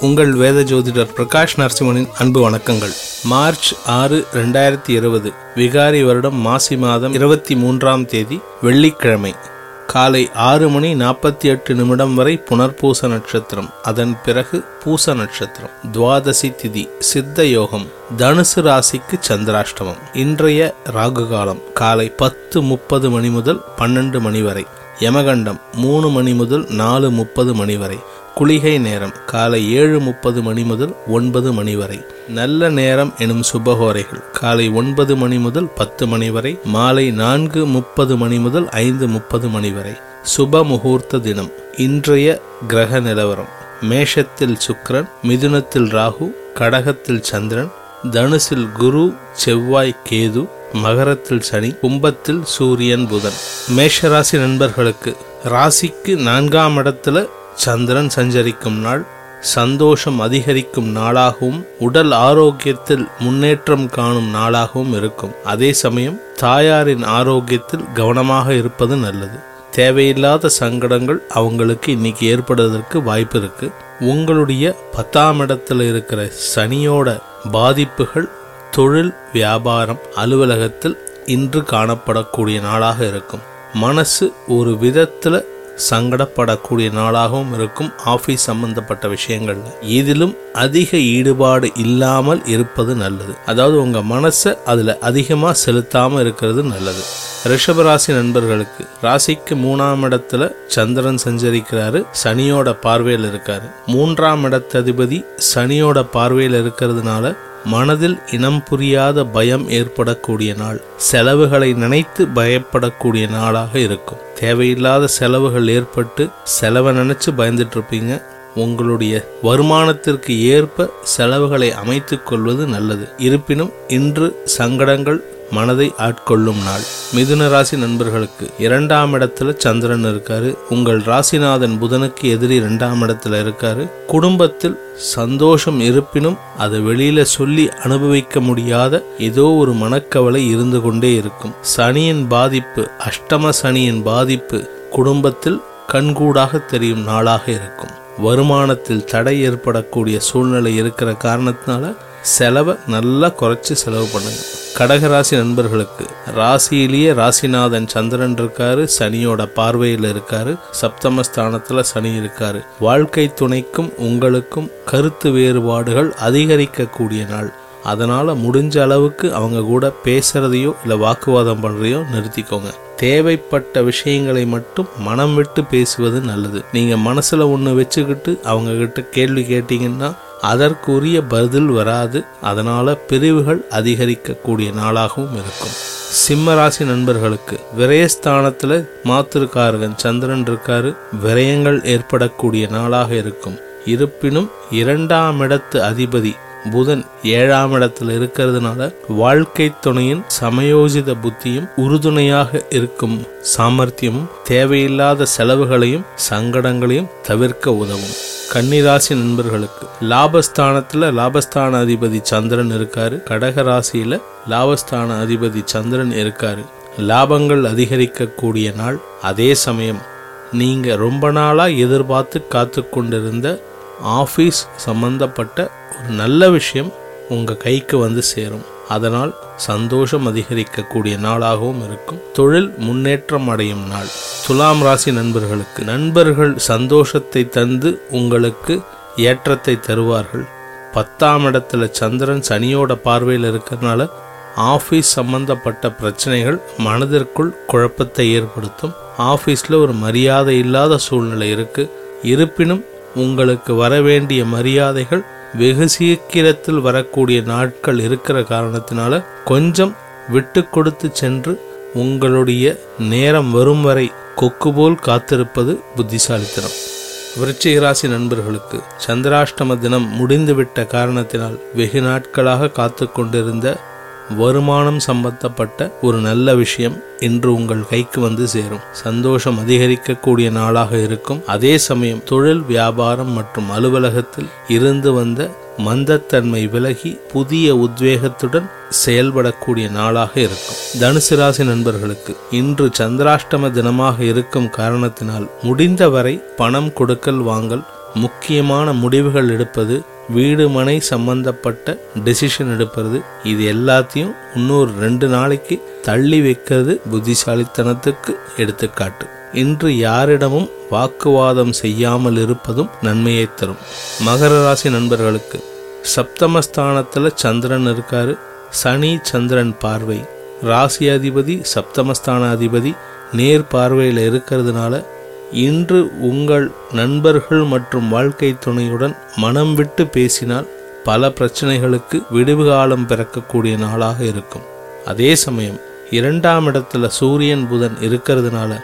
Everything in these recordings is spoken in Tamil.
உங்கள் வேத ஜோதிடர் பிரகாஷ் நரசிம்மனின் அன்பு வணக்கங்கள். மார்ச் ஆறு ரெண்டாயிரத்தி இருபது விகாரி வருடம் மாசி மாதம் இருபத்தி மூன்றாம் தேதி வெள்ளிக்கிழமை. காலை ஆறு மணி நாற்பத்தி எட்டு நிமிடம் வரை புனர்பூச நட்சத்திரம். அதன் பிறகு பூச நட்சத்திரம். துவாதசி திதி சித்த யோகம். தனுசு ராசிக்கு சந்திராஷ்டமம். இன்றைய ராகு காலம் காலை பத்து முப்பது மணி முதல் பன்னெண்டு மணி வரை. யமகண்டம் மூணு மணி முதல் நாலு முப்பது மணி வரை. குளிகை நேரம் காலை ஏழு முப்பது மணி முதல் ஒன்பது மணி வரை. நல்ல நேரம் எனும் சுபகோரைகள் காலை ஒன்பது மணி முதல் பத்து மணி வரை மாலை நான்கு முப்பது மணி முதல் ஐந்து முப்பது மணி வரை. சுப முகூர்த்த தினம் இன்றைய கிரக நிலவரம். மேஷத்தில் சுக்ரன் மிதுனத்தில் ராகு கடகத்தில் சந்திரன் தனுசில் குரு செவ்வாய் கேது மகரத்தில் சனி கும்பத்தில் சூரியன் புதன். மேஷராசி நண்பர்களுக்கு ராசிக்கு நான்காம் இடத்துல சந்திரன் சஞ்சரிக்கும் நாள் சந்தோஷம் அதிகரிக்கும் நாளாகவும் உடல் ஆரோக்கியத்தில் முன்னேற்றம் காணும் நாளாகவும் இருக்கும். அதே சமயம் தாயாரின் ஆரோக்கியத்தில் கவனமாக இருப்பது நல்லது. தேவையில்லாத சங்கடங்கள் அவங்களுக்கு இன்னைக்கு ஏற்படுவதற்கு வாய்ப்பு இருக்கு. உங்களுடைய பத்தாம் இடத்துல இருக்கிற சனியோட பாதிப்புகள் தொழில் வியாபாரம் அலுவலகத்தில் இன்று காணப்படக்கூடிய நாளாக இருக்கும். மனசு ஒரு விதத்துல சங்கடப்படக்கூடிய நாளாகவும் இருக்கும் ஆபீஸ் சம்பந்தப்பட்ட விஷயங்கள்ல. இதிலும் அதிக ஈடுபாடு இல்லாமல் இருப்பது நல்லது. அதாவது உங்க மனசை அதுல அதிகமா செலுத்தாம இருக்கிறது நல்லது. ரிஷபராசி நண்பர்களுக்கு ராசிக்கு மூணாம் இடத்துல சந்திரன் சஞ்சரிக்கிறாரு சனியோட பார்வையில் இருக்காரு. மூன்றாம் இடத்ததிபதி சனியோட பார்வையில் இருக்கிறதுனால மனதில் இனம் புரியாத பயம் ஏற்படக்கூடிய நாள். செலவுகளை நினைத்து பயப்படக்கூடிய நாளாக இருக்கும். தேவையில்லாத செலவுகள் ஏற்பட்டு செலவை நினைச்சு பயந்துட்டு இருப்பீங்க உங்களுடைய வருமானத்திற்கு ஏற்ப செலவுகளை அமைத்துக் கொள்வது நல்லது. இருப்பினும் இன்று சங்கடங்கள் மனதை ஆட்கொள்ளும் நாள். மிதுன ராசி நண்பர்களுக்கு இரண்டாம் இடத்துல சந்திரன் இருக்காரு. உங்கள் ராசிநாதன் புதனுக்கு எதிரி இரண்டாம் இடத்துல இருக்காரு. குடும்பத்தில் சந்தோஷம் இருப்பினும் அதை வெளியில சொல்லி அனுபவிக்க முடியாத ஏதோ ஒரு மனக்கவலை இருந்து கொண்டே இருக்கும். சனியின் பாதிப்பு அஷ்டம சனியின் பாதிப்பு குடும்பத்தில் கண்கூடாக தெரியும் நாளாக இருக்கும். வருமானத்தில் தடை ஏற்படக்கூடிய சூழ்நிலை இருக்கிற காரணத்தினால செலவை நல்லா குறைச்சி செலவு பண்ணுங்க. கடகராசி நண்பர்களுக்கு ராசியிலேயே ராசிநாதன் சந்திரன் இருக்காரு சனியோட பார்வையில் இருக்காரு சப்தமஸ்தானத்துல சனி இருக்காரு. வாழ்க்கை துணைக்கும் உங்களுக்கும் கருத்து வேறுபாடுகள் அதிகரிக்கக்கூடிய நாள். அதனால முடிஞ்ச அளவுக்கு அவங்க கூட பேசுறதையோ இல்ல வாக்குவாதம் பண்றதையோ நிறுத்திக்கோங்க. தேவைப்பட்ட விஷயங்களை மட்டும் மனம் விட்டு பேசுவது நல்லது. நீங்க மனசுல ஒண்ணு வச்சுக்கிட்டு அவங்க கிட்ட கேள்வி கேட்டீங்கன்னா அதற்குரிய பதில் வராது. அதனால பிரிவுகள் அதிகரிக்கக்கூடிய நாளாகவும் இருக்கும். சிம்ம ராசி நண்பர்களுக்கு விரயஸ்தானத்துல மாத்திருக்காரகன் சந்திரன் இருக்காரு. விரயங்கள் ஏற்படக்கூடிய நாளாக இருக்கும். இருப்பினும் இரண்டாம் இடத்து அதிபதி புதன் ஏழாம் இடத்துல இருக்கிறதுனால வாழ்க்கை துணையின் சமயோஜித புத்தியும் உறுதுணையாக இருக்கும். சாமர்த்தியமும் தேவையில்லாத செலவுகளையும் சங்கடங்களையும் தவிர்க்க உதவும். கன்னிராசி நண்பர்களுக்கு. லாபஸ்தானத்துல லாபஸ்தான அதிபதி சந்திரன் இருக்காரு. கடக ராசியில லாபஸ்தான அதிபதி சந்திரன் இருக்காரு. லாபங்கள் அதிகரிக்கக்கூடிய நாள். அதே சமயம் நீங்க ரொம்ப நாளா எதிர்பார்த்து காத்து கொண்டிருந்த ஆஃபீஸ் சம்பந்தப்பட்ட ஒரு நல்ல விஷயம் உங்க கைக்கு வந்து சேரும். அதனால் சந்தோஷம் அதிகரிக்கக்கூடிய நாளாகவும் இருக்கும். தொழில் முன்னேற்றம் அடையும் நாள். துலாம் ராசி நண்பர்களுக்கு நண்பர்கள் சந்தோஷத்தை தந்து உங்களுக்கு ஏற்றத்தை தருவார்கள். பத்தாம் இடத்துல சந்திரன் சனியோட பார்வையில் இருக்கிறதுனால ஆஃபீஸ் சம்பந்தப்பட்ட பிரச்சனைகள் மனதிற்குள் குழப்பத்தை ஏற்படுத்தும். ஆஃபீஸில் ஒரு மரியாதை இல்லாத சூழ்நிலை இருக்கு. இருப்பினும் உங்களுக்கு வர வேண்டிய மரியாதைகள் வெகு சீக்கிரத்தில் வரக்கூடிய நாட்கள் இருக்கிற காரணத்தினால கொஞ்சம் விட்டு கொடுத்து சென்று உங்களுடைய நேரம் வரும் வரை கொக்கு போல் காத்திருப்பது புத்திசாலித்தனம். விருச்சிக ராசி நண்பர்களுக்கு சந்திராஷ்டம தினம் முடிந்துவிட்ட காரணத்தினால் வெகு நாட்களாக காத்து கொண்டிருந்த வருமானம் சம்பந்தப்பட்ட ஒரு நல்ல விஷயம் இன்று உங்கள் கைக்கு வந்து சேரும். சந்தோஷம் அதிகரிக்கக்கூடிய நாளாக இருக்கும். அதே சமயம் தொழில் வியாபாரம் மற்றும் அலுவலகத்தில் இருந்து வந்த மந்தத்தன்மை விலகி புதிய உத்வேகத்துடன் செயல்படக்கூடிய நாளாக இருக்கும். தனுசு ராசி நண்பர்களுக்கு இன்று சந்திராஷ்டம தினமாக இருக்கும் காரணத்தினால் முடிந்தவரை பணம் கொடுக்கல் வாங்கல் முக்கியமான முடிவுகள் எடுப்பது வீடு மனை சம்பந்தப்பட்ட டெசிஷன் எடுப்பது. இது எல்லாத்தையும் இன்னொரு ரெண்டு நாளைக்கு தள்ளி வைக்கிறது புத்திசாலித்தனத்துக்கு எடுத்துக்காட்டு. இன்று யாரிடமும் வாக்குவாதம் செய்யாமல் இருப்பதும் நன்மையை தரும். மகர ராசி நண்பர்களுக்கு சப்தமஸ்தானத்தில் சந்திரன் இருக்காரு. சனி சந்திரன் பார்வை. ராசி அதிபதி சப்தமஸ்தான அதிபதி நேர் பார்வையில் இருக்கிறதுனால இன்று உங்கள் நண்பர்கள் மற்றும் வாழ்க்கை துணையுடன் மனம் விட்டு பேசினால் பல பிரச்சனைகளுக்கு விடுவு காலம் பிறக்கக்கூடிய நாளாக இருக்கும். அதே சமயம் இரண்டாம் இடத்துல சூரியன் புதன் இருக்கிறதுனால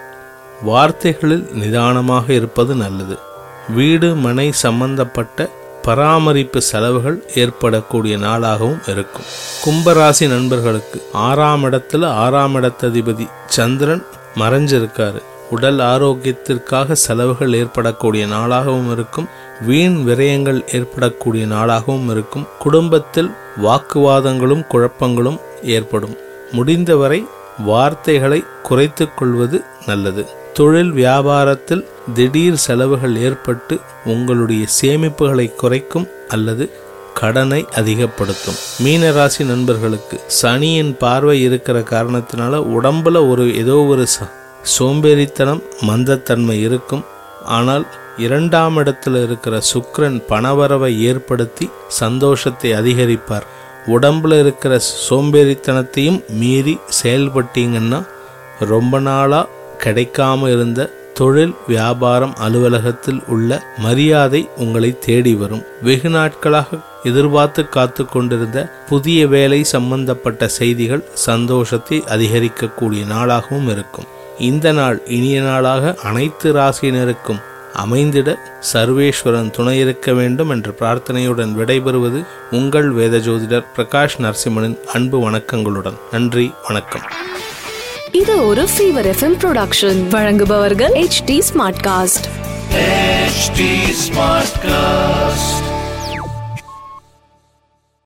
வார்த்தைகளில் நிதானமாக இருப்பது நல்லது. வீடு மனை சம்பந்தப்பட்ட பராமரிப்பு செலவுகள் ஏற்படக்கூடிய நாளாகவும் இருக்கும். கும்பராசி நண்பர்களுக்கு ஆறாம் இடத்துல ஆறாம் இடத்ததிபதி சந்திரன் மறைஞ்சிருக்காரு. உடல் ஆரோக்கியத்திற்காக செலவுகள் ஏற்படக்கூடிய நாளாகவும் இருக்கும் வீண் விரயங்கள் ஏற்படக்கூடிய நாளாகவும் இருக்கும். குடும்பத்தில் வாக்குவாதங்களும் குழப்பங்களும் ஏற்படும். முடிந்தவரை வார்த்தைகளை குறைத்து கொள்வது நல்லது. தொழில் வியாபாரத்தில் திடீர் செலவுகள் ஏற்பட்டு உங்களுடைய சேமிப்புகளை குறைக்கும் அல்லது கடனை அதிகப்படுத்தும். மீனராசி நண்பர்களுக்கு சனியின் பார்வை இருக்கிற காரணத்தினால உடம்புல ஒரு ஏதோ ஒரு சோம்பேறித்தனம் மந்தத்தன்மை இருக்கும். ஆனால் இரண்டாம் இடத்தில் இருக்கிற சுக்ரன் பணவரவை ஏற்படுத்தி சந்தோஷத்தை அதிகரிப்பார். உடம்புல இருக்கிற சோம்பேறித்தனத்தையும் மீறி செயல்பட்டீங்கன்னா ரொம்ப நாளாக கிடைக்காம இருந்த தொழில் வியாபாரம் அலுவலகத்தில் உள்ள மரியாதை உங்களை தேடி வரும். வெகு நாட்களாக எதிர்பார்த்து காத்து கொண்டிருந்த புதிய வேலை சம்பந்தப்பட்ட செய்திகள் சந்தோஷத்தை அதிகரிக்கக்கூடிய நாளாகவும் இருக்கும். இந்த நாள் இனிய நாளாக அனைத்து ராசியினருக்கும் அமைந்திட சர்வேஸ்வரன் துணை இருக்க வேண்டும் என்ற பிரார்த்தனையுடன் விடைபெறுவது உங்கள் வேத ஜோதிடர் பிரகாஷ் நரசிம்மனின் அன்பு வணக்கங்களுடன். நன்றி வணக்கம். இது ஒரு ஃபீவர் எஃப்எம் ப்ரொடக்ஷன் வழங்குபவர்கள் H D smart cast HT Smartcast.